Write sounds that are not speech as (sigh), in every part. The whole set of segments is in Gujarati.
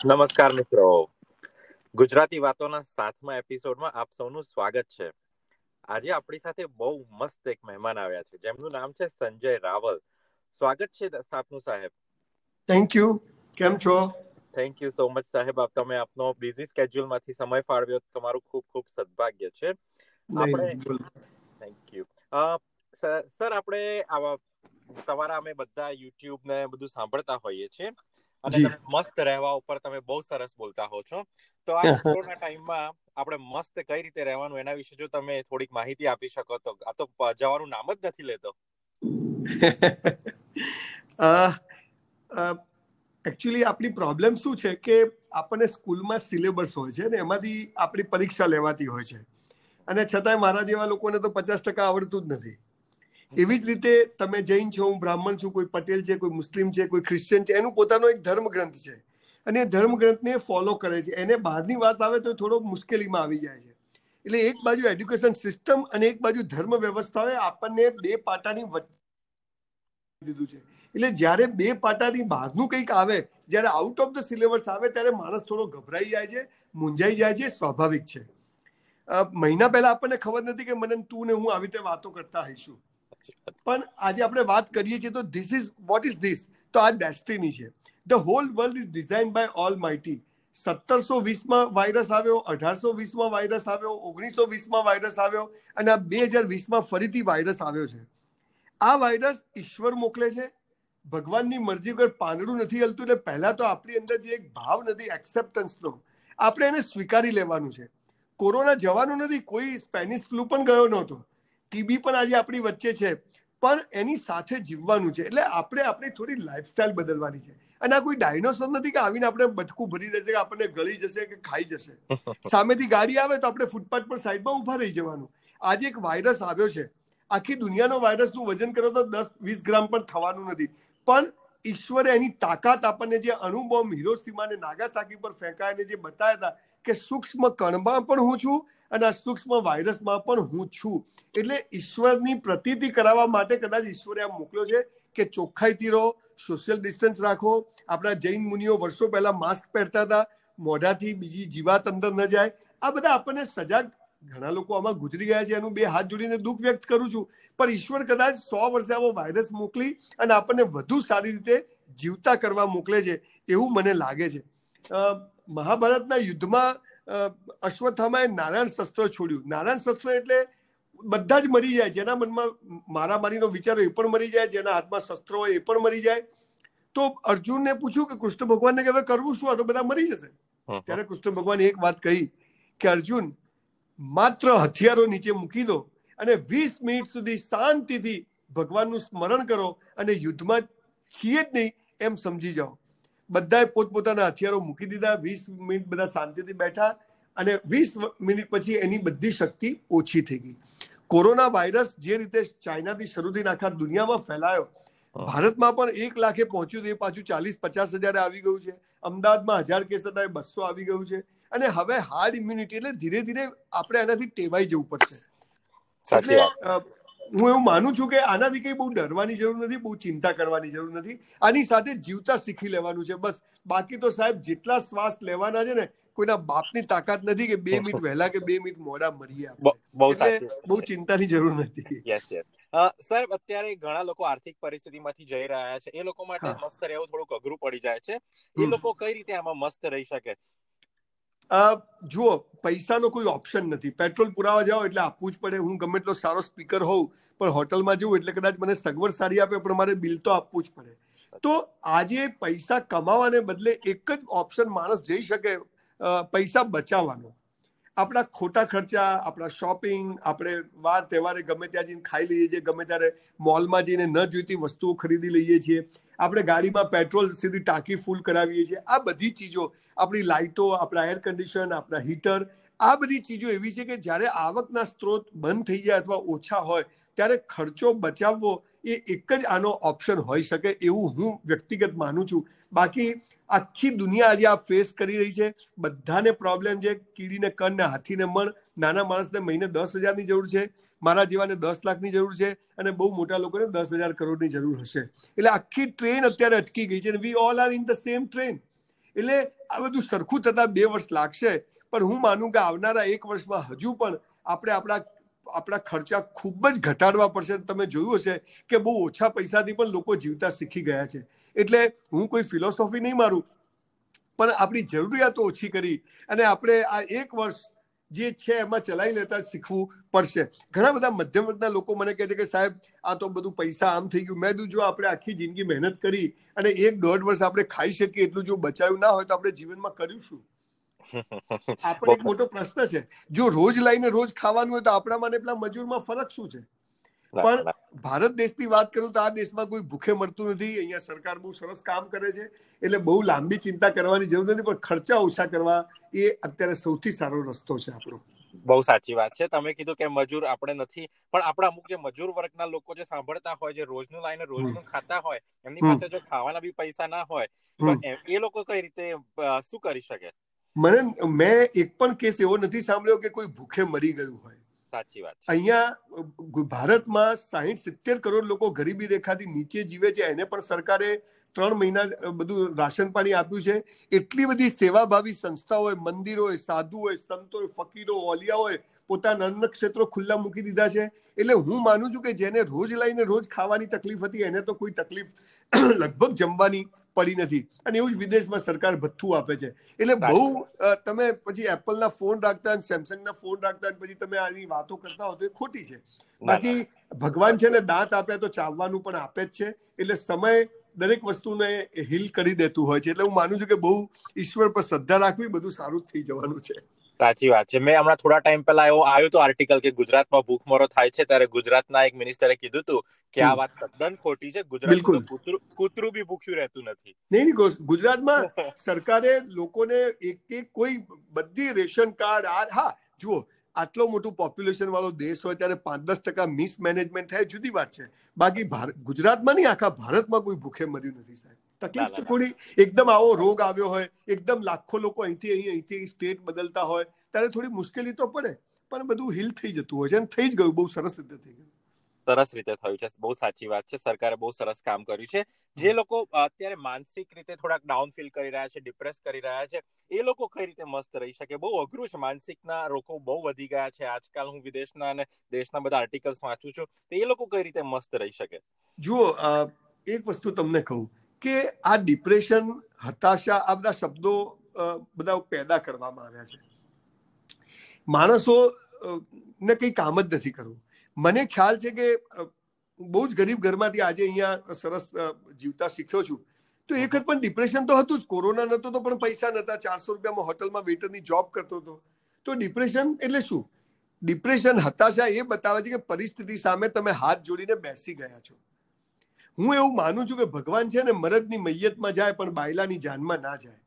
નમસ્કાર મિત્રો. ગુજરાતી વાતોના સાતમા એપિસોડમાં આપ સૌનું સ્વાગત છે. આજે આપણી સાથે બહુ મસ્ત એક મહેમાન આવ્યા છે જેમનું નામ છે સંજય રાવલ. સ્વાગત છે આપનું સાહેબ. થેન્ક યુ કેમ છો? થેન્ક યુ સો મચ સાહેબ. આપ તમે આપનો બિઝી સ્કેડ્યુલમાંથી સમય ફાળવ્યો તમારું ખૂબ ખૂબ સદભાગ્ય છે. આપણે થેન્ક યુ સર આપણે આવા તમારા અમે બધા યુટ્યુબ ને બધું સાંભળતા હોઈએ છીએ. અને મસ્ત રહેવા ઉપર તમે બહુ સરસ બોલતા હો છો. તો આ (laughs) કોરોના ટાઈમમાં આપણે મસ્ત કઈ રીતે રહેવાનું એના વિશે જો તમે થોડીક માહિતી આપી શકો તો આ તો જવાનું નામ જ નથી લેતો. (laughs) એકચ્યુઅલી આપણી પ્રોબ્લેમ શું છે કે આપણને સ્કૂલમાં સિલેબસ હોય છે ને એમાંથી આપણી પરીક્ષા લેવાતી હોય છે. અને છતાંય મારા જેવા લોકોને તો પચાસ ટકા આવડતું જ નથી. એવી જ રીતે તમે જૈન છો, હું બ્રાહ્મણ છું, કોઈ પટેલ છે, કોઈ મુસ્લિમ છે, કોઈ ક્રિશ્ચિયન છે, એનું પોતાનો એક ધર્મ ગ્રંથ છે. અને એ ધર્મ ગ્રંથને ફોલો કરે છે. એને બહારની વાત આવે તો થોડો મુશ્કેલીમાં આવી જાય છે. એટલે એક બાજુ એડ્યુકેશન સિસ્ટમ અને એક બાજુ ધર્મ વ્યવસ્થાએ આપણને બે પાટાની વચ્ચે દીધું છે. એટલે જ્યારે બે પાટાની બહારનું કંઈક આવે, જ્યારે આઉટ ઓફ ધ સિલેબસ આવે, ત્યારે માણસ થોડો ગભરાઈ જાય છે, મૂંઝાઈ જાય છે, સ્વાભાવિક છે. મહિના પહેલા આપણને ખબર નથી કે મને તું ને હું આવી રીતે વાતો કરતા હઈશું. પણ આજે આપણે વાત કરીએ છીએ તો this is what is this તો આ ડેસ્ટિની છે. The whole world is design by almighty સત્તરસો વીસમાં વાયરસ આવ્યો, અઢારસો વીસમાં વાયરસ આવ્યો, ઓગણીસો વીસમાં વાયરસ આવ્યો, અને આ બે હજાર વીસમાં ફરીથી વાયરસ આવ્યો છે. આ વાયરસ ઈશ્વર મોકલે છે. ભગવાનની મરજી વગર પાંદડું નથી હલતું, એટલે પહેલાં તો આપણી અંદર જે એક ભાવ નથી એક્સેપ્ટન્સનો આપણે એને સ્વીકારી લેવાનું છે. કોરોના જવાનું નથી, કોઈ સ્પેનિશ ફ્લુ પણ ગયો નહોતો. ટીબી પણ આજે આપણી વચ્ચે છે. પણ એની સાથે જીવવાનું છે. એટલે આપણે આપણી થોડી લાઈફસ્ટાઈલ બદલવાની છે. અને આ કોઈ ડાયનોસોર નથી કે આવીને આપણે બટકું ભરી દેશે કે આપણને ગળી જશે કે ખાઈ જશે. (laughs) સામેથી ગાડી આવે તો આપણે ફૂટપાથ પર સાઈડમાં ઊભા રહી જવાનું. આજે એક વાયરસ આવ્યો છે. આખી દુનિયાનો વાયરસનું વજન કરો તો દસ વીસ ગ્રામ પણ થવાનું નથી. પણ ઈશ્વરે એની તાકાત આપણને જે અણુબોમ્બ હિરોસીમા અને નાગાસાકી પર ફેંકાઈને જે બતાવ્યા હતા કે સૂક્ષ્મ કણમાં પણ હું છું અને આ સૂક્ષ્મ વાયરસમાં પણ હું છું. એટલે ઈશ્વરની પ્રતીતિ કરાવવા માટે કદાચ ઈશ્વરે આ મોકલ્યો છે કે ચોખ્ખાઈથી રહો સોશિયલ ડિસ્ટન્સ રાખો. આપણા જૈન મુનિઓ વર્ષો પહેલા માસ્ક પહેરતા હતા. મોઢાથી બીજી જીવાત અંદર ન જાય. આ બધા આપણને સજાગ ઘણા લોકો આમાં ગુજરી ગયા છે. એનું બે હાથ જોડીને દુઃખ વ્યક્ત કરું છું. પણ ઈશ્વર કદાચ સો વર્ષે આવો વાયરસ મોકલી અને આપણને વધુ સારી રીતે જીવતા કરવા મોકલે છે એવું મને લાગે છે. મહાભારતના યુદ્ધમાં અશ્વત્થામાએ નારાયણ શસ્ત્ર છોડ્યું. નારાયણ શસ્ત્ર એટલે બધા જ મરી જાય. જેના મનમાં મારામારીનો વિચાર એ પણ મરી જાય. જેના હાથમાં શસ્ત્ર હોય એ પણ મરી જાય. તો અર્જુનને પૂછ્યું કે કૃષ્ણ ભગવાનને કે હવે કરવું શું? આ તો બધા મરી જશે. ત્યારે કૃષ્ણ ભગવાને એક વાત કહી કે અર્જુન માત્ર હથિયારો નીચે મૂકી દો અને વીસ મિનિટ સુધી શાંતિથી ભગવાનનું સ્મરણ કરો અને યુદ્ધમાં છીએ જ નહીં એમ સમજી જાઓ. બધાએ પોતપોતાના હથિયારો મૂકી દીધા વીસ મિનિટ બધા શાંતિથી બેઠા અને વીસ મિનિટ પછી એની બધી શક્તિ ઓછી થઈ ગઈ. કોરોના વાયરસ જે રીતે ચાઇનાથી શરૂ થઈને આખા દુનિયામાં ફેલાયો ભારતમાં પણ એક લાખે પહોંચ્યું એ પાછું ચાલીસ પચાસ હજારે આવી ગયું છે. અમદાવાદમાં હજાર કેસ હતા એ બસો આવી ગયું છે. અને હવે હાર્ડ ઇમ્યુનિટી એટલે ધીરે ધીરે આપણે એનાથી ટેવાઈ જવું પડશે. એટલે હું એવું માનું છું કે આનાથી કઈ બહુ ડરવાની જરૂર નથી બહુ ચિંતા કરવાની જરૂર નથી. આની સાથે જીવતા શીખી લેવાનું છે. બસ બાકી તો સાહેબ જેટલા શ્વાસ લેવાના છે ને કોઈના બાપની તાકાત નથી કે બે મિનિટ વહેલા કે બે મિનિટ મોડા મરીએ બહુ બહુ ચિંતાની જરૂર નથી. યસ યસ સાહેબ અત્યારે ઘણા લોકો આર્થિક પરિસ્થિતિમાંથી જઈ રહ્યા છે. એ લોકો માટે મસ્ત રહેવું થોડુંક અઘરું પડી જાય છે. એ લોકો કઈ રીતે આમાં મસ્ત રહી શકે? જુઓ, પૈસાનો કોઈ ઓપ્શન નથી. પેટ્રોલ પુરાવા જાઓ એટલે આપવું જ પડે. હું ગમે એટલો સારો સ્પીકર હોઉં, પણ હોટલમાં જવું એટલે કદાચ મને સગવડ સારી આપે, પણ મારે બિલ તો આપવું જ પડે. તો આજે પૈસા કમાવાને બદલે એક જ ઓપ્શન માણસ જઈ શકે પૈસા બચાવવાનો. આપણા ખોટા ખર્ચા, આપણા શોપિંગ આપણે વાર તહેવારે ગમે ત્યાં જઈને ખાઈ લઈએ છીએ, ગમે ત્યારે મોલમાં જઈને ન જોઈતી વસ્તુઓ ખરીદી લઈએ છીએ. આપણે ગાડીમાં પેટ્રોલ સીધી ટાંકી ફૂલ કરાવીએ છીએ. આ બધી ચીજો, આપણી લાઇટો આપણા એર કન્ડિશન આપણા હીટર આ બધી ચીજો એવી છે કે જ્યારે આવકના સ્ત્રોત બંધ થઈ જાય અથવા ઓછા હોય, ત્યારે ખર્ચો બચાવવો એ એક જ આનો ઓપ્શન હોઈ શકે એવું હું વ્યક્તિગત માનું છું. બાકી આખી દુનિયા આજે આ ફેસ કરી રહી છે. બધાને પ્રોબ્લેમ છે. કીડીને કણને હાથીને મણ. નાના માણસને મહિને દસ હજારની જરૂર છે. મારા જેવાને દસ લાખની જરૂર છે અને બહુ મોટા લોકોને દસ હજાર કરોડની જરૂર હશે. એટલે આખી ટ્રેન અત્યારે અટકી ગઈ છે we all are in the same train એટલે આ બધું સરખું થતાં બે વર્ષ લાગશે. પણ હું માનું કે આવનારા એક વર્ષમાં હજુ પણ આપણે આપણા આપણા ખર્ચા ખૂબ જ ઘટાડવા પડશે. તમે જોયું હશે કે બહુ ઓછા પૈસાથી પણ લોકો જીવતા શીખી ગયા છે. એટલે હું કોઈ ફિલોસોફી નહીં મારું, પણ આપણી જરૂરિયાતો ઓછી કરી અને આપણે આ એક વર્ષ જે છે એમાં ચલાવી લેતા શીખવું પડશે. ઘણા બધા મધ્યમ વર્ગના લોકો મને કહે છે કે સાહેબ, આ તો બધું પૈસા આમ થઈ ગયું. મેં જો આપણે આખી જિંદગી મહેનત કરી અને એક દોઢ વર્ષ આપણે ખાઈ શકીએ, એટલું જો બચાવ્યું ના હોય તો આપણે જીવનમાં કર્યું શું? આપણે એક મોટો પ્રશ્ન છે. જો રોજ લઈને રોજ ખાવાનું હોય તો આપણામાં મને પેલા મજૂરમાં ફરક શું છે? પણ ભારત દેશની વાત કરું તો આ દેશમાં કોઈ ભૂખે મરતું નથી. અહીંયા સરકાર બહુ સરસ કામ કરે છે. એટલે બહુ લાંબી ચિંતા કરવાની જરૂર નથી પણ ખર્ચા ઓછા કરવા એ અત્યારે સૌથી સારો રસ્તો છે આપણો. બહુ સાચી વાત છે. તમે કીધું કે મજૂર આપણે નથી પણ આપણા અમુક જે મજૂર વર્ગના લોકો જે સાંભળતા હોય જે રોજનું લાઈને રોજનું ખાતા હોય એમની પાસે જો ખાવાના બી પૈસા ના હોય તો એ લોકો કઈ રીતે શું કરી શકે? મને મેં એક પણ કેસ એવો નથી સાંભળ્યો કે કોઈ ભૂખે મરી ગયું હોય. સાચી વાત અહીંયા ભારતમાં સાહીઠ સિત્તેર કરોડ લોકો ગરીબી રેખાથી નીચે જીવે છે. એને પણ સરકારે ત્રણ મહિના બધું રાશન પાણી આપ્યું છે. એટલી બધી સેવાભાવી સંસ્થાઓ હોય મંદિરો હોય સાધુ હોય સંતો હોય ફકીરો ઓલિયા હોય પોતાના અન્ન ક્ષેત્રો ખુલ્લા મૂકી દીધા છે. એટલે હું માનું છું કે જેને રોજ લઈને રોજ ખાવાની તકલીફ હતી એને તો કોઈ તકલીફ લગભગ જમવાની પડી નથી. અને એવું જ વિદેશમાં સરકાર ભથ્થું આપે છે. એટલે બહુ તમે પછી એપલના ફોન રાખતા સેમસંગના ફોન રાખતા પછી તમે આની વાતો કરતા હો તો એ ખોટી છે. બાકી ભગવાન છે ને દાંત આપ્યા તો ચાવવાનું પણ આપે જ છે. એટલે સમય દરેક વસ્તુને હિલ કરી દેતું હોય છે. એટલે હું માનું છું કે બહુ ઈશ્વર પર શ્રદ્ધા રાખવી બધું સારું થઈ જવાનું છે. સાચી વાત છે. મેં હમણાં થોડા ટાઈમ પહેલા એવો આવ્યો તો આર્ટિકલ કે ગુજરાતમાં ભૂખમરો થાય છે ત્યારે ગુજરાતના એક મિનિસ્ટરે કીધું હતું કે આ વાત તદ્દન ખોટી છે. ગુજરાત કૂતરું બી ભૂખ્યું રહેતું નથી. નહીં ગુજરાતમાં (laughs) સરકારે લોકોને એક એક કોઈ બધી રેશન કાર્ડ આ હા જુઓ આટલો મોટું પોપ્યુલેશન વાળો દેશ હોય ત્યારે પાંચ દસ ટકા મિસમેનેજમેન્ટ થાય જુદી વાત છે. બાકી ગુજરાતમાં નહીં આખા ભારતમાં કોઈ ભૂખે મર્યું નથી સાહેબ. તકલીફ તો થોડી એકદમ આવો રોગ આવ્યો હોય એકદમ લાખો લોકો અહીંથી અહીં અહીંથી સ્ટેટ બદલતા હોય ત્યારે થોડી મુશ્કેલી તો પડે પણ બધું હિલ થઈ જતું હોય છે અને થઈ જ ગયું બહુ સરસ રીતે થઈ ગયું. સરસ રીતે થયું છે બહુ સાચી વાત છે સરકારે બહુ સરસ કામ કર્યું છે. જે લોકો અત્યારે માનસિક રીતે થોડાક ડાઉન ફીલ કરી રહ્યા છે ડિપ્રેસ કરી રહ્યા છે એ લોકો કઈ રીતે મસ્ત રહી શકે? બહુ અઘરું છે માનસિકના રોગો બહુ વધી ગયા છે. આજકાલ હું વિદેશના અને દેશના બધા આર્ટિકલ્સ વાંચું છું તો એ લોકો કઈ રીતે મસ્ત રહી શકે? જુઓ એક વસ્તુ તમને કહું કે આ ડિપ્રેશન હતાશા, આ બધા શબ્દો બધા પેદા કરવામાં આવ્યા છે. માણસો ને કઈ કામ જ નથી કરવું. મને ખ્યાલ છે કે બહુ જ ગરીબ ઘરમાંથી આજે અહીંયા સરસ જીવતા શીખ્યો છું. તો એક પણ ડિપ્રેશન તો હતું જ. કોરોના નતો તો પણ પૈસા નતા ચારસો રૂપિયામાં હોટલમાં વેટરની જોબ કરતો હતો. તો ડિપ્રેશન એટલે શું? ડિપ્રેશન હતાશા એ બતાવે છે કે પરિસ્થિતિ સામે તમે હાથ જોડીને બેસી ગયા છો. હું એવું માનું છું કે ભગવાન છે ને મરદની મૈયતમાં જાય પણ બાયલાની જાનમાં ના જાય.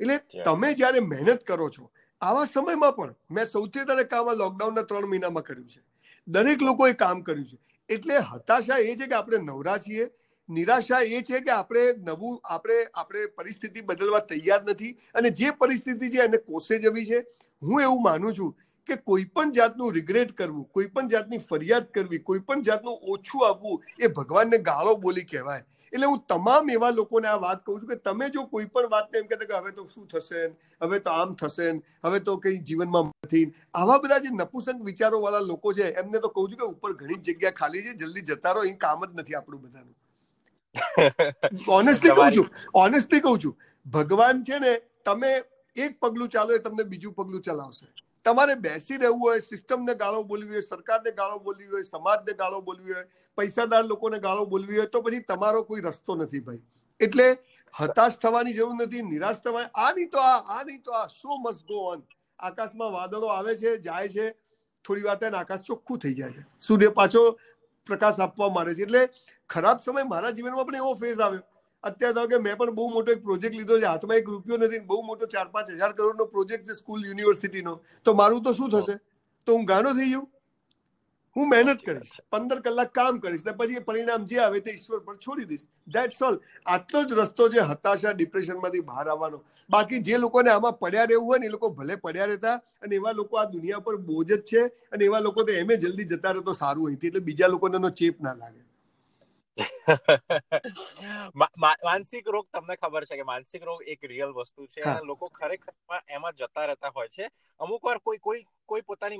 એટલે તમે જ્યારે મહેનત કરો છો આવા સમયમાં પણ મેં સૌથી વધારે કામ લોકડાઉનના ત્રણ મહિનામાં કર્યું છે. દરેક લોકોએ કામ કર્યું છે. એટલે હતાશા એ છે કે આપણે નવરા છીએ. નિરાશા એ છે કે આપણે નવું આપણે આપણે પરિસ્થિતિ બદલવા તૈયાર નથી. અને જે પરિસ્થિતિ છે એને કોસે જવી છે. હું એવું માનું છું કે કોઈ પણ જાતનું રિગ્રેટ કરવું કોઈ પણ જાતની ફરિયાદ કરવી કોઈ પણ જાતનું ઓછું આપવું એ ભગવાનને ગાળો બોલી કહેવાય. એટલે હું તમામ એવા લોકોને આ વાત કહું છું કે તમે જો કોઈ પણ વાતને એમ કહેતા કે હવે તો શું થશે હવે તો આમ થશે હવે તો કઈ જીવનમાં નથી આવા બધા જે નપુસંગ વિચારો વાળા લોકો છે એમને તો કહું છું કે ઉપર ઘણી જગ્યા ખાલી છે જલ્દી જતા રહો અહીં કામ જ નથી આપણું બધાનું. (laughs) ઓનેસ્ટલી કહું છું ઓનેસ્ટલી કહું છું ભગવાન છે ને તમે એક પગલું ચાલો એ તમને બીજું પગલું ચલાવશે. તમારે બેસી રહેવું હોય, સિસ્ટમને ગાળો બોલવી હોય, સરકારને ગાળો બોલવી હોય, સમાજને ગાળો બોલવી હોય, પૈસાદાર લોકોને ગાળો બોલવી હોય, તો પછી તમારો કોઈ રસ્તો નથી ભાઈ. એટલે હતાશ થવાની જરૂર નથી, નિરાશ થવાની. આ નહીં તો આ આ નહીં તો આ. સો મસ્ટ ગો ઓન આકાશમાં વાદળો આવે છે, જાય છે, થોડી વાર આકાશ ચોખ્ખું થઈ જાય છે. સૂર્ય પાછો પ્રકાશ આપવા માંડે છે. એટલે ખરાબ સમય મારા જીવનમાં પણ એવો ફેઝ આવ્યો. અત્યારે તો કે મેં પણ બહુ મોટો એક પ્રોજેક્ટ લીધો છે, હાથમાં એક રૂપિયો નથી બહુ મોટો ચાર પાંચ હજાર કરોડનો પ્રોજેક્ટ છે સ્કૂલ યુનિવર્સિટીનો તો મારું તો શું થશે? તો હું ગાનો થઈ ગયું હું મહેનત કરીશ, પંદર કલાક કામ કરીશ, ને પછી પરિણામ જે આવે તે ઈશ્વર પર છોડી દઈશ. દેટ્સ ઓલ આટલો જ રસ્તો છે હતાશા ડિપ્રેશનમાંથી બહાર આવવાનો. બાકી જે લોકોને આમાં પડ્યા રહેવું હોય ને એ લોકો ભલે પડ્યા રહેતા, અને એવા લોકો આ દુનિયા પર બોજ જ છે, અને એવા લોકો તો એમે જલ્દી જતા રહે તો સારું હોય, એટલે બીજા લોકોને ચેપ ના લાગે. (laughs) માનસિક રોગ તમને ખબર છે કે માનસિક રોગ એક રિયલ વસ્તુ છે અને લોકો ખરેખર એમાં જતા રહેતા હોય છે. અમુક વાર કોઈ કોઈ કોઈ પોતાની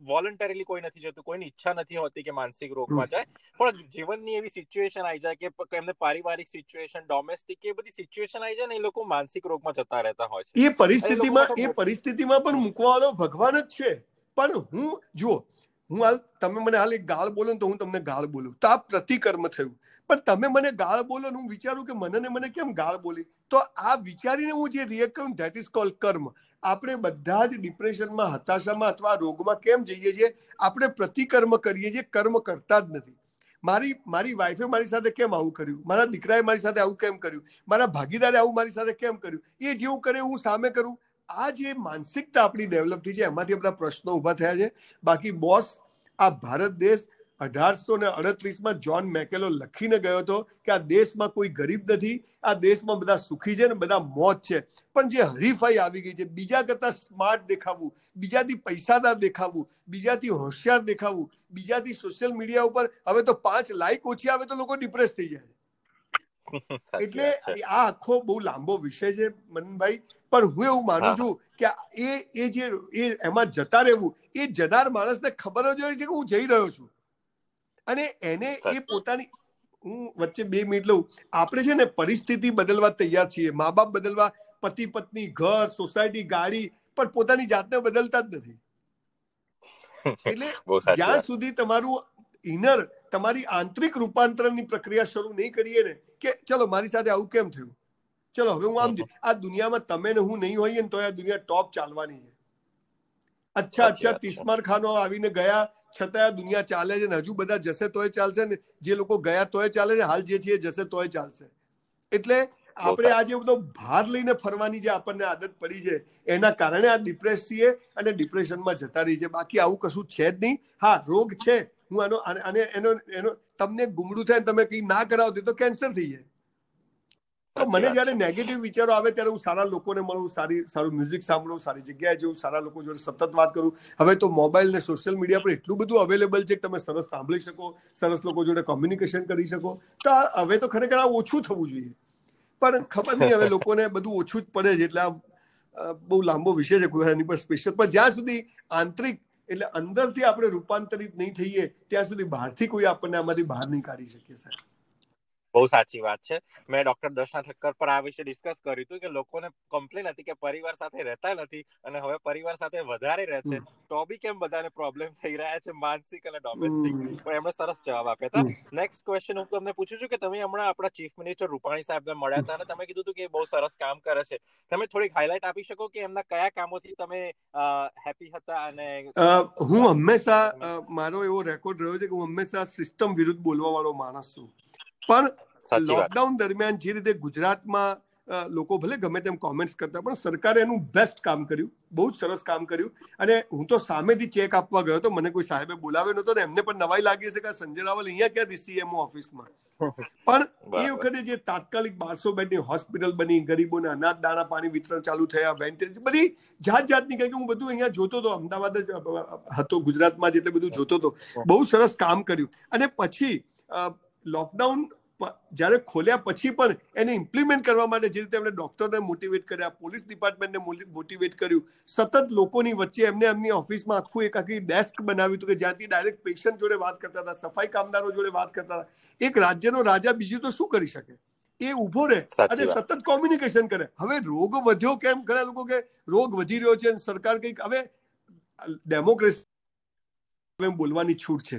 વોલન્ટરીલી કોઈ નથી જતું કોઈની ઈચ્છા નથી હોતી કે માનસિક રોગમાં જાય. પણ જીવનની એવી સિચ્યુએશન આવી જાય કે એમને પારિવારિક સિચ્યુએશન ડોમેસ્ટિક એ બધી સિચ્યુએશન આવી જાય ને એ લોકો માનસિક રોગમાં જતા રહેતા હોય છે. એ પરિસ્થિતિમાં એ પરિસ્થિતિમાં પણ મૂકવાનો ભગવાન જ છે. પણ હું જુઓ હું હાલ, તમે મને હાલ એક ગાળ બોલો તો હું તમને ગાળ બોલું. તો આ પ્રતિકર્મ થયું. પણ તમે મને ગાળ બોલો હું વિચારું કે મને મને કેમ ગાળ બોલી? તો આ વિચારીને હું જે રિએક્ટ કરું ધેટ ઇઝ કોલ કર્મ. આપણે બધા જ ડિપ્રેશનમાં હતાશામાં અથવા રોગમાં કેમ જઈએ છીએ? આપણે પ્રતિકર્મ કરીએ છીએ, કર્મ કરતા જ નથી. મારી મારી વાઈફે મારી સાથે કેમ આવું કર્યું? મારા દીકરાએ મારી સાથે આવું કેમ કર્યું? મારા ભાગીદારે આવું મારી સાથે કેમ કર્યું? એ જેવું કરે હું સામે કરું. આ જે માનસિકતા આપણી ડેવલપ થઈ છે એમાંથી બધા પ્રશ્નો ઊભા થયા છે. બાકી બોસ આ ભારત દેશ અઢારસો ને અડત્રીસમાં જોન મેકેલો લખીને ગયો હતો કે આ દેશમાં કોઈ ગરીબ નથી આ દેશમાં બધા સુખી છે ને બધા મોત છે. પણ જે હરીફાઈ આવી ગઈ છે બીજા કરતા સ્માર્ટ દેખાવું બીજાથી પૈસાદાર દેખાવું બીજાથી હોશિયાર દેખાવું બીજાથી સોશિયલ મીડિયા ઉપર હવે તો પાંચ લાઈક ઓછી આવે તો લોકો ડિપ્રેસ થઈ જાય (laughs) એટલે આ આખો બહુ લાંબો વિષય છે મનભાઈ. પણ હું એવું માનું છું કે એ એ જે એ એમાં જતા રહેવું એ જનાર માણસને ખબર જ હોય છે કે હું જઈ રહ્યો છું. અને એને એ પોતાની હું વચ્ચે બે મિનિટ લઉં. આપણે છે ને પરિસ્થિતિ બદલવા તૈયાર છીએ. મા બાપ બદલવા પતિ પત્ની ઘર સોસાયટી ગાડી પણ પોતાની જાતને બદલતા જ નથી. એટલે (laughs) જ્યાં સુધી તમારું ઇનર તમારી આંતરિક રૂપાંતરણની પ્રક્રિયા શરૂ નહીં કરીએ ને કે ચલો મારી સાથે આવું કેમ થયું? ચલો હવે હું આમ આ દુનિયામાં તમે ને હું નહીં હોઈએ ને તો આ દુનિયા ટોપ ચાલવાની છે. અચ્છા અચ્છા તિસ્માર ખાનો આવીને ગયા છતાં આ દુનિયા ચાલે છે ને હજુ બધા જશે તોય ચાલશે ને જે લોકો ગયા તોય ચાલે છે હાલ જે છે જશે તોય ચાલશે. એટલે આપણે આ જે બધો ભાર લઈને ફરવાની જે આપણને આદત પડી છે એના કારણે આ ડિપ્રેસ છીએ અને ડિપ્રેશનમાં જતા રહી છે. બાકી આવું કશું છે જ નહીં. હા રોગ છે. હું આનો અને એનો એનો તમને ગુમડું થાય તમે કઈ ના કરાવતી તો કેન્સર થઈ જાય. તો મને જયારે નેગેટિવ વિચારો આવે ત્યારે હું સારા લોકોને મળું સારી સારું મ્યુઝિક સાંભળું સારી જગ્યાએ જઉં સારા લોકો જોડે સતત વાત કરું. હવે તો મોબાઈલ ને સોશિયલ મીડિયા પર એટલું બધું અવેલેબલ છે કે તમે સરસ સાંભળી શકો સરસ લોકો જોડે કોમ્યુનિકેશન કરી શકો. તો હવે તો ખરેખર આ ઓછું થવું જોઈએ. પણ ખબર નહીં હવે લોકોને બધું ઓછું જ પડે છે એટલે આ બહુ લાંબો વિષય છે એની પર સ્પેશિયલ પણ જ્યાં સુધી આંતરિક એટલે અંદરથી આપણે રૂપાંતરિત નહીં થઈએ ત્યાં સુધી બહારથી કોઈ આપણને આમાંથી બહાર નહીં કાઢી શકીએ સાહેબ. બહુ સાચી વાત છે. મેં ડોક્ટર દર્શના ઠક્કર પર આ વિશે ડિસ્કસ કર્યું હતું કે લોકોને કમ્પ્લેન હતી કે પરિવાર સાથે રહેતા નથી અને હવે પરિવાર સાથે વધારે રહે છે. તો બી કેમ બધાને પ્રોબ્લેમ થઈ રહ્યા છે માનસિક અને ડોમેસ્ટિક પણ એમણે સરસ જવાબ આપ્યા હતા. નેક્સ્ટ ક્વેશ્ચન હું તમને પૂછું છું કે તમે હમણાં આપણા ચીફ મિનિસ્ટર રૂપાણી સાહેબને મળ્યા હતા અને તમે કીધું હતું કે બહુ સરસ કામ કરે છે. તમે થોડીક હાઇલાઇટ આપી શકો કે એમના કયા કામોથી તમે હેપી હતા અને હું હંમેશા મારો એવો રેકોર્ડ રહ્યો છે કે હું હંમેશા સિસ્ટમ વિરુદ્ધ બોલવા વાળો માણસ છું. પણ લોકડાઉન દરમિયાન જે રીતે ગુજરાતમાં લોકો ભલે ગમે તેમ કોમેન્ટ્સ કરતા પણ સરકારે એનું બેસ્ટ કામ કર્યું. બહુ જ સરસ કામ કર્યું. અને હું તો સામેથી ચેક આપવા ગયો તો મને કોઈ સાહેબે બોલાવ્યો નતો ને એમને પણ નવાઈ લાગી છે કે સંજય રાવલ અહીંયા ક્યાં સીએમઓ ઓફિસમાં (laughs) પણ એ વખતે જે તાત્કાલિક બારસો બેડની હોસ્પિટલ બની ગરીબોને અનાજ દાણા પાણી વિતરણ ચાલુ થયા વેન્ટેજ બધી જાત જાતની કઈ હું બધું અહીંયા જોતો હતો અમદાવાદ જ હતો ગુજરાતમાં જ એટલે બધું જોતો હતો. બહુ સરસ કામ કર્યું. અને પછી લોકડાઉન જ્યારે ખોલ્યા પછી પણ એને ઇમ્પ્લિમેન્ટ કરવા માટે જે રીતે એમણે ડોક્ટરને મોટિવેટ કર્યા પોલીસ ડિપાર્ટમેન્ટને મોટિવેટ કર્યું સતત લોકોની વચ્ચે એમને એમની ઓફિસમાં આખું એક આખી ડેસ્ક બનાવ્યું હતું કે જ્યાંથી ડાયરેક્ટ પેશન્ટ જોડે વાત કરતા હતા સફાઈ કામદારો જોડે વાત કરતા હતા. એક રાજ્યનો રાજા બીજું તો શું કરી શકે? એ ઊભો રહે. અને સતત કોમ્યુનિકેશન કરે. હવે રોગ વધ્યો કેમ? ઘણા લોકો કે રોગ વધી રહ્યો છે સરકાર કંઈક હવે ડેમોક્રેસી બોલવાની છૂટ છે.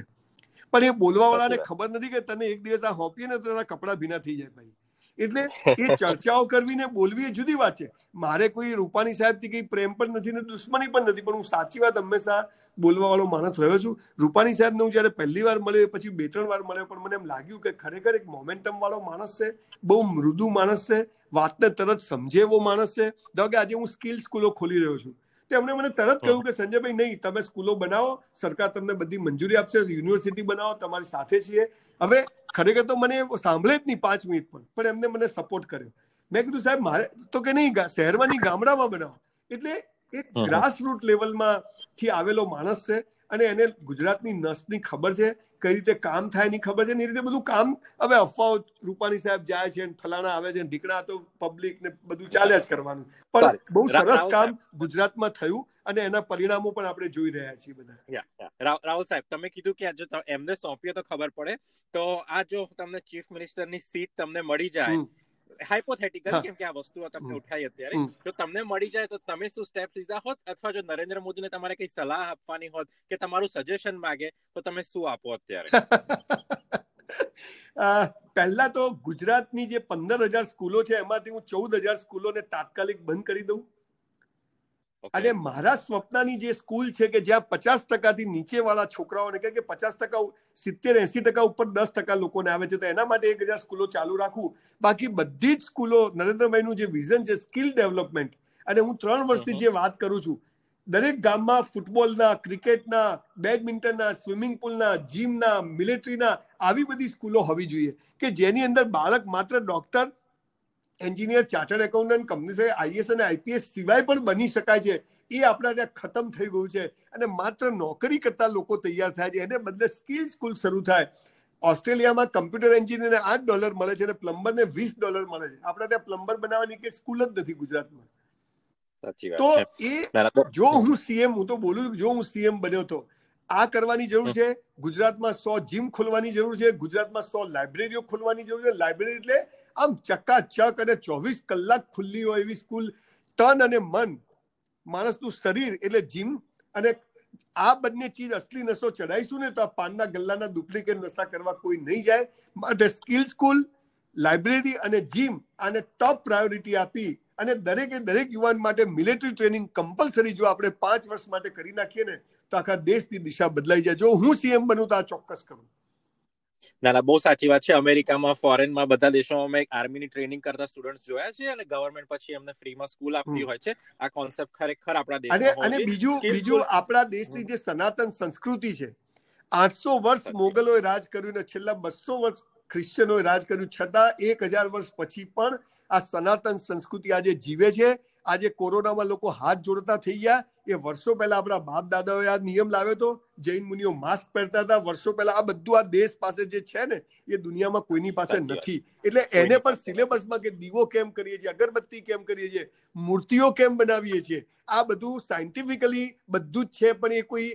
પણ એ બોલવા વાળાને ખબર નથી કે તને એક દિવસ આ હોપીએ ને તો તારા કપડા ભીના થઈ જાય ભાઈ. એટલે એ (laughs) ચર્ચાઓ કરવી ને બોલવી એ જુદી વાત છે. મારે કોઈ રૂપાણી સાહેબથી કઈ પ્રેમ પણ નથી ને દુશ્મની પણ નથી પણ હું સાચી વાત હંમેશા બોલવા વાળો માણસ રહ્યો છું. રૂપાણી સાહેબ હું જયારે પહેલી વાર મળ્યો પછી બે ત્રણ વાર મળ્યો પણ મને એમ લાગ્યું કે ખરેખર એક મોમેન્ટમ વાળો માણસ છે બહુ મૃદુ માણસ છે વાતને તરત સમજે એવો માણસ છે. ધારો કે આજે હું સ્કિલ સ્કૂલો ખોલી રહ્યો છું. તેમણે મને તરત કહ્યું કે સંજયભાઈ નહીં તમે સ્કૂલો બનાવો સરકાર તમને બધી મંજૂરી આપશે યુનિવર્સિટી બનાવો તમારી સાથે છીએ. હવે ખરેખર તો મને સાંભળે જ નહીં પાંચ મિનિટ પણ પણ એમને મને સપોર્ટ કર્યો. મેં કીધું સાહેબ મારે તો કે નહીં શહેરમાં નહીં ગામડામાં બનાવો. એટલે એક ગ્રાસ રૂટ લેવલમાં થી આવેલો માણસ છે. અને એને ગુજરાતની નસની ખબર છે કઈ રીતે કામ થાયની ખબર છે ને એ રીતે બધું કામ હવે અફવાઓ રૂપાણી સાહેબ જાય છે ફલાણા આવે છે ઢીકણા તો પબ્લિક ને બધું ચાલ્યા જ કરવાનું. પણ બહુ સરસ કામ ગુજરાતમાં થયું અને એના પરિણામો પણ આપણે જોઈ રહ્યા છીએ બધા. રાહુલ સાહેબ તમે કીધું કે જો એમને સોંપ્યો તો ખબર પડે. તો આ જો તમને ચીફ મિનિસ્ટરની સીટ તમને મળી જાય હાઇપોથેટિકલ કેમ કે આ વસ્તુઓ તમને ઉઠાઈ અત્યારે જો તમને મળી જાય તો તમે શું સ્ટેપ લીધા હોત અથવા જો નરેન્દ્ર મોદીને તમારે કઈ સલાહ આપવાની હોત કે તમારું સજેશન માંગે તો તમે શું આપો અત્યારે? (laughs) પહેલા તો ગુજરાતની જે પંદર હજાર સ્કૂલો છે એમાંથી હું ચૌદ હજાર સ્કૂલોને તાત્કાલિક બંધ કરી દઉં. અને મારા સ્વપ્નની જે સ્કૂલ છે કે જ્યાં પચાસ ટકાથી નીચે વાળા છોકરાઓને કે પચાસ ટકા સિત્તેર એસી ટકા ઉપર દસ ટકા લોકોને આવે છે તો એના માટે એક હજાર સ્કૂલો ચાલુ રાખવું બાકી બધી જ સ્કૂલો નરેન્દ્રભાઈનું જે વિઝન છે સ્કિલ ડેવલપમેન્ટ અને હું ત્રણ વર્ષથી જે વાત કરું છું દરેક ગામમાં ફૂટબોલના ક્રિકેટના બેડમિન્ટનના સ્વિમિંગ પુલના જીમના મિલિટરીના આવી બધી સ્કૂલો હોવી જોઈએ કે જેની અંદર બાળક માત્ર doctor engineer chartered accountant company IAS અને આઈપીએસ સિવાય પણ બની શકાય છે. એ આપણા ત્યાં ખતમ થઈ ગયું છે અને માત્ર નોકરી કરતા લોકો તૈયાર થાય છે. એને બદલે સ્કિલ સ્કૂલ શરૂ થાય. ઓસ્ટ્રેલિયામાં કમ્પ્યુટર એન્જિનિયરને આઠ ડોલર મળે છે અને પ્લમ્બરને વીસ ડોલર મળે છે. આપણા ત્યાં પ્લમ્બર બનાવવાની કે સ્કૂલ જ નથી ગુજરાતમાં. તો એ જો હું સીએમ હું તો બોલું જો હું સીએમ બન્યો તો આ કરવાની જરૂર છે. ગુજરાતમાં સો જીમ ખોલવાની જરૂર છે. ગુજરાતમાં સો લાઇબ્રેરીઓ ખોલવાની જરૂર છે. લાઇબ્રેરી એટલે આમ ચકાચક અને ચોવીસ કલાક ખુલ્લી હોય એવી સ્કૂલ, તન અને મન, માણસનું શરીર એટલે જીમ અને આ બંને ચીજ અસલી નશો ચડાઈશું ને તો આ પાનના ગલ્લાના ડુપ્લિકેટ નશા કરવા કોઈ નહીં જાય. માટે સ્કિલ સ્કૂલ, લાઇબ્રેરી અને જીમ આને ટોપ પ્રાયોરિટી આપી અને દરેકે દરેક યુવાન માટે મિલિટરી ટ્રેનિંગ કમ્પલસરી જો આપણે પાંચ વર્ષ માટે કરી નાખીએ ને, તો આખા દેશની દિશા બદલાઈ જાય. જો હું સીએમ બનું તો આ ચોક્કસ કરું. ના ના બહુ સાચી વાત છે. અમેરિકામાં ફોરેનમાં બધા દેશોમાં મેં આર્મીની ટ્રેનિંગ કરતા સ્ટુડન્ટ જોયા છે અને ગવર્મેન્ટ પછી એમને ફ્રીમાં સ્કૂલ આપતી હોય છે. આ કોન્સેપ્ટ ખરેખર આપણા દેશમાં અને બીજું બીજું આપણા દેશની જે સનાતન સંસ્કૃતિ છે આઠસો વર્ષ મોગલોએ રાજ કર્યું ને છેલ્લા બસો વર્ષ ક્રિશ્ચનોએ રાજ કર્યું. છતાં એક હજાર વર્ષ પછી પણ આ સનાતન સંસ્કૃતિ આજે જીવે છે. આજે કોરોનામાં લોકો હાથ જોડતા થઈ ગયા. એ વર્ષો પહેલા આપણા બાપ દાદાઓએ આ નિયમ લાવ્યો હતો. જૈન મુનિઓ માસ્ક પહેરતા હતા. વર્ષો પહેલા આ બધું આ દેશ પાસે જે છે ને એ દુનિયામાં કોઈની પાસે નથી. એટલે એને પણ સિલેબસમાં કે દીવો કેમ કરીએ છીએ અગરબત્તી કેમ કરીએ છીએ મૂર્તિઓ કેમ બનાવીએ છીએ આ બધું સાયન્ટિફિકલી બધું જ છે પણ એ કોઈ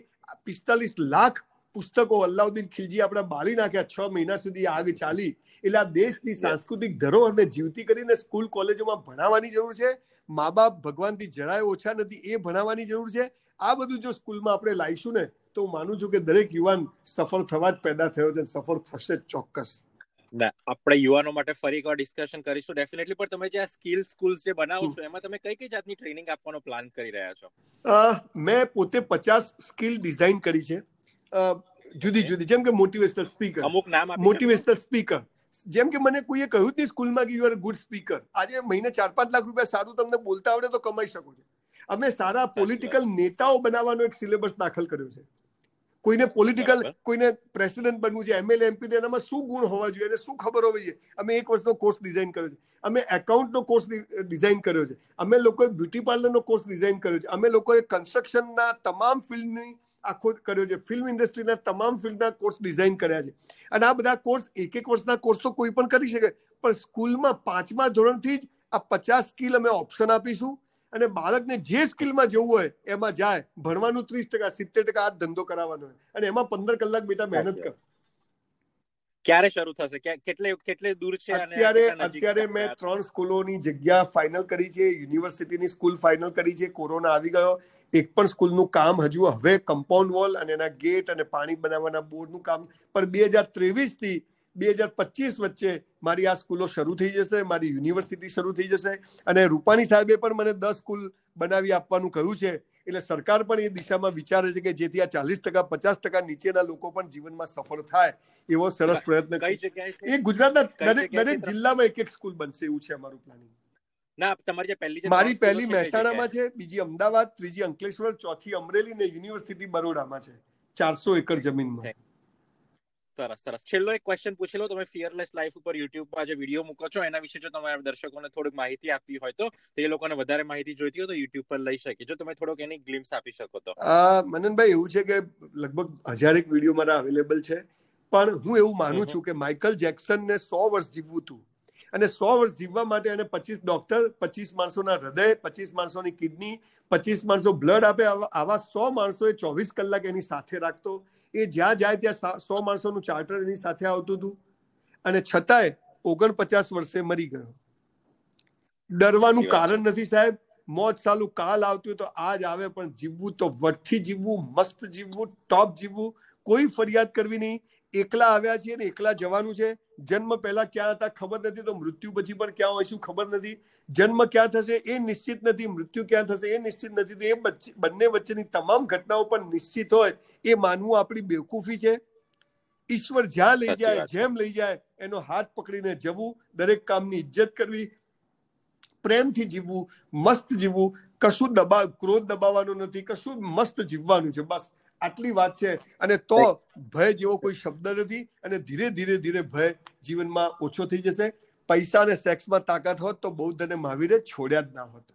પિસ્તાલીસ લાખ પુસ્તકો અલ્લાઉદ્દીન ખિલજી આપણે બાળી નાખ્યા છ મહિના સુધી આગ ચાલી. એટલે આ દેશની સાંસ્કૃતિક ધરોહરને જીવતી કરીને સ્કૂલ કોલેજોમાં ભણાવવાની જરૂર છે. મા બાપ ભગવાનથી જરાય ઓછા નથી એ ભણાવવાની જરૂર છે. આ બધું જો સ્કૂલમાં આપણે લાવીશું ને તો હું માનું છું કે દરેક યુવાન સફળ થવા જ પેદા થયો છે સફળ થશે ચોક્કસ. ના આપણે યુવાનો માટે ફરી એકવાર ડિસ્કશન કરીશું. ડેફિનેટલી પણ તમે જે આ સ્કિલ સ્કૂલ્સ જે બનાવો છો એમાં તમે કઈ કઈ જાતની ટ્રેનિંગ આપવાનો પ્લાન કરી રહ્યા છો? મેં પોતે પચાસ સ્કિલ ડિઝાઇન કરી છે. જુદી જુદી. જેમ કે મોટિવેશનલ સ્પીકર અમુક નામ મોટિવેશનલ સ્પીકર જેમ કે મને કોઈએ કહ્યું જ નહીં સ્કૂલમાં કે યુ આર ગુડ સ્પીકર આજે મહિને ચાર પાંચ લાખ રૂપિયા સારું તમને બોલતા આવડે તો કમાઈ શકો છો. અમે સારા પોલિટિકલ નેતાઓ બનાવવાનો એક સિલેબસ દાખલ કર્યો છે. કોઈને પોલિટિકલ કોઈને પ્રેસિડેન્ટ બનવું છે એમએલએ એમપી એનામાં શું ગુણ હોવા જોઈએ અને શું ખબર હોવી જોઈએ? અમે એક વર્ષનો કોર્સ ડિઝાઇન કર્યો છે. અમે એકાઉન્ટનો કોર્સ ડિઝાઇન કર્યો છે. અમે લોકોએ બ્યુટી પાર્લરનો કોર્સ ડિઝાઇન કર્યો છે. અમે લોકોએ કન્સ્ટ્રક્શનના તમામ ફિલ્ડની આખો કર્યો છે. ફિલ્મ ઇન્ડસ્ટ્રીના તમામ ફિલ્ડના કોર્સ ડિઝાઇન કર્યા છે. અને આ બધા કોર્સ એક એક વર્ષના કોર્સ તો કોઈ પણ કરી શકે. પણ સ્કૂલમાં પાંચમા ધોરણથી જ આ પચાસ સ્કિલ અમે ઓપ્શન આપીશું. અને બાળકને જે સ્કિલમાં જવું હોય એમાં જાય. ભણવાનું ત્રીસ ટકા સિત્તેર ટકા આ ધંધો કરાવવાનો હોય. અને એમાં પંદર કલાક બેટા મહેનત કર. ક્યારે શરૂ થશે? કેટલે કેટલે દૂર છે અત્યારે અત્યારે મેં ત્રણ સ્કૂલોની જગ્યા ફાઇનલ કરી છે. યુનિવર્સિટીની સ્કૂલ ફાઇનલ કરી છે. કોરોના આવી ગયો. એક પણ સ્કૂલનું કામ હજુ હવે કમ્પાઉન્ડ વોલ અને એના ગેટ અને પાણી બનાવવાના બોર્ડનું કામ. પણ બે હજાર ત્રેવીસથી બે હજાર પચીસ વચ્ચે મારી આ સ્કૂલો શરૂ થઈ જશે મારી યુનિવર્સિટી શરૂ થઈ જશે. અને રૂપાણી સાહેબે પણ મને દસ સ્કૂલ બનાવી આપવાનું કહ્યું છે. એટલે સરકાર પણ એ દિશામાં વિચારે છે કે જેથી આ ચાલીસ ટકા પચાસ ટકા નીચેના લોકો પણ જીવનમાં સફળ થાય એવો સરસ પ્રયત્ન એ ગુજરાતના દરેક દરેક જિલ્લામાં એક એક સ્કૂલ બનશે એવું છે અમારું પ્લાનિંગ ના તમારી જે પહેલી મારી પહેલી મહેસાણામાં છે બીજી અમદાવાદ ત્રીજી અંકલેશ્વર ચોથી અમરેલી ને યુનિવર્સિટી બરોડામાં છે ચારસો એકર જમીનમાં. સરસ સરસ. છેલ્લો એક ક્વેશ્ચન પૂછેલો તમે ફિયરલેસ લાઈફ ઉપર યુટ્યુબ પર જે વીડિયો મૂકો છો એના વિશે જો તમારા દર્શકોને થોડીક માહિતી આપવી હોય તો એ લોકોને વધારે માહિતી જોઈતી હોય તો યુટ્યુબ પર લઈ શકે. જો તમે થોડોક એની ગ્લિમ્સ આપી શકો તો. મનનભાઈ એવું છે કે લગભગ હજારેક વીડિયો મારા અવેલેબલ છે પણ હું એવું માનું છું કે માઇકલ જેક્સન ને સો વર્ષ જીવવું હતું. અને સો વર્ષ જીવવા માટે એને પચીસ ડોક્ટર પચીસ માણસોના હૃદય પચીસ માણસોની કિડની પચીસ માણસો બ્લડ આપે આવા સો માણસો એ ચોવીસ કલાક એની સાથે રાખતો. એ જ્યાં જાય ત્યાં સો માણસોનું ચાર્ટર એની સાથે આવતું હતું. અને છતાંય ઓગણપચાસ વર્ષે મરી ગયો. ડરવાનું કારણ નથી સાહેબ. મોત સાલું કાલ આવતું તો આજ આવે પણ જીવવું તો વટથી જીવવું મસ્ત જીવવું ટોપ જીવવું. કોઈ ફરિયાદ કરવી નહીં. એકલા આવ્યા છીએ ને એકલા જવાનું છે. જન્મ પહેલા ક્યાં હતા ખબર નથી તો મૃત્યુ પછી પણ ક્યાં હોઈશું ખબર નથી. જન્મ ક્યાં થશે એ નિશ્ચિત નથી મૃત્યુ ક્યાં થશે એ નિશ્ચિત નથી. તો એ બંને વચ્ચેની તમામ ઘટનાઓ પણ નિશ્ચિત હોય. એ માનવું આપણી બેવકૂફી છે. ઈશ્વર જ્યાં લઈ જાય જેમ લઈ જાય એનો હાથ પકડીને જવું દરેક કામની ઇજ્જત કરવી પ્રેમથી જીવવું મસ્ત જીવવું. કશું દબાવ ક્રોધ દબાવવાનો નથી કશું મસ્ત જીવવાનું છે. બસ આટલી વાત છે. અને તો ભય જેવો કોઈ શબ્દ નથી અને ધીરે ધીરે ધીરે ભય જીવનમાં ઓછો થઈ જશે. પૈસા અને સેક્સમાં તાકાત હોત તો બૌદ્ધ અને મહાવીરે છોડ્યા જ ના હોત.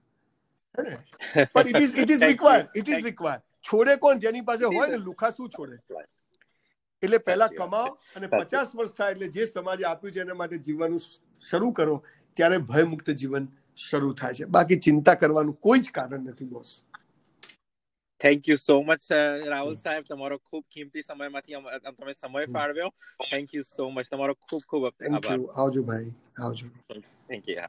પણ it is it is required it is required છોડે કોણ? જેની પાસે હોય ને લુખા શું છોડે? એટલે પહેલા કમાઓ અને પચાસ વર્ષ થાય એટલે જે સમાજે આપ્યું છે એના માટે જીવવાનું શરૂ કરો ત્યારે ભયમુક્ત જીવન શરૂ થાય છે. બાકી ચિંતા કરવાનું કોઈ જ કારણ નથી boss thank you so much Rahul સાહેબ તમારો ખૂબ કિંમતી સમયમાંથી તમે સમય ફાળવ્યો થેન્ક યુ સો મચ તમારો ખૂબ ખૂબ આભાર આવજો ભાઈ આવજો થેન્ક યુ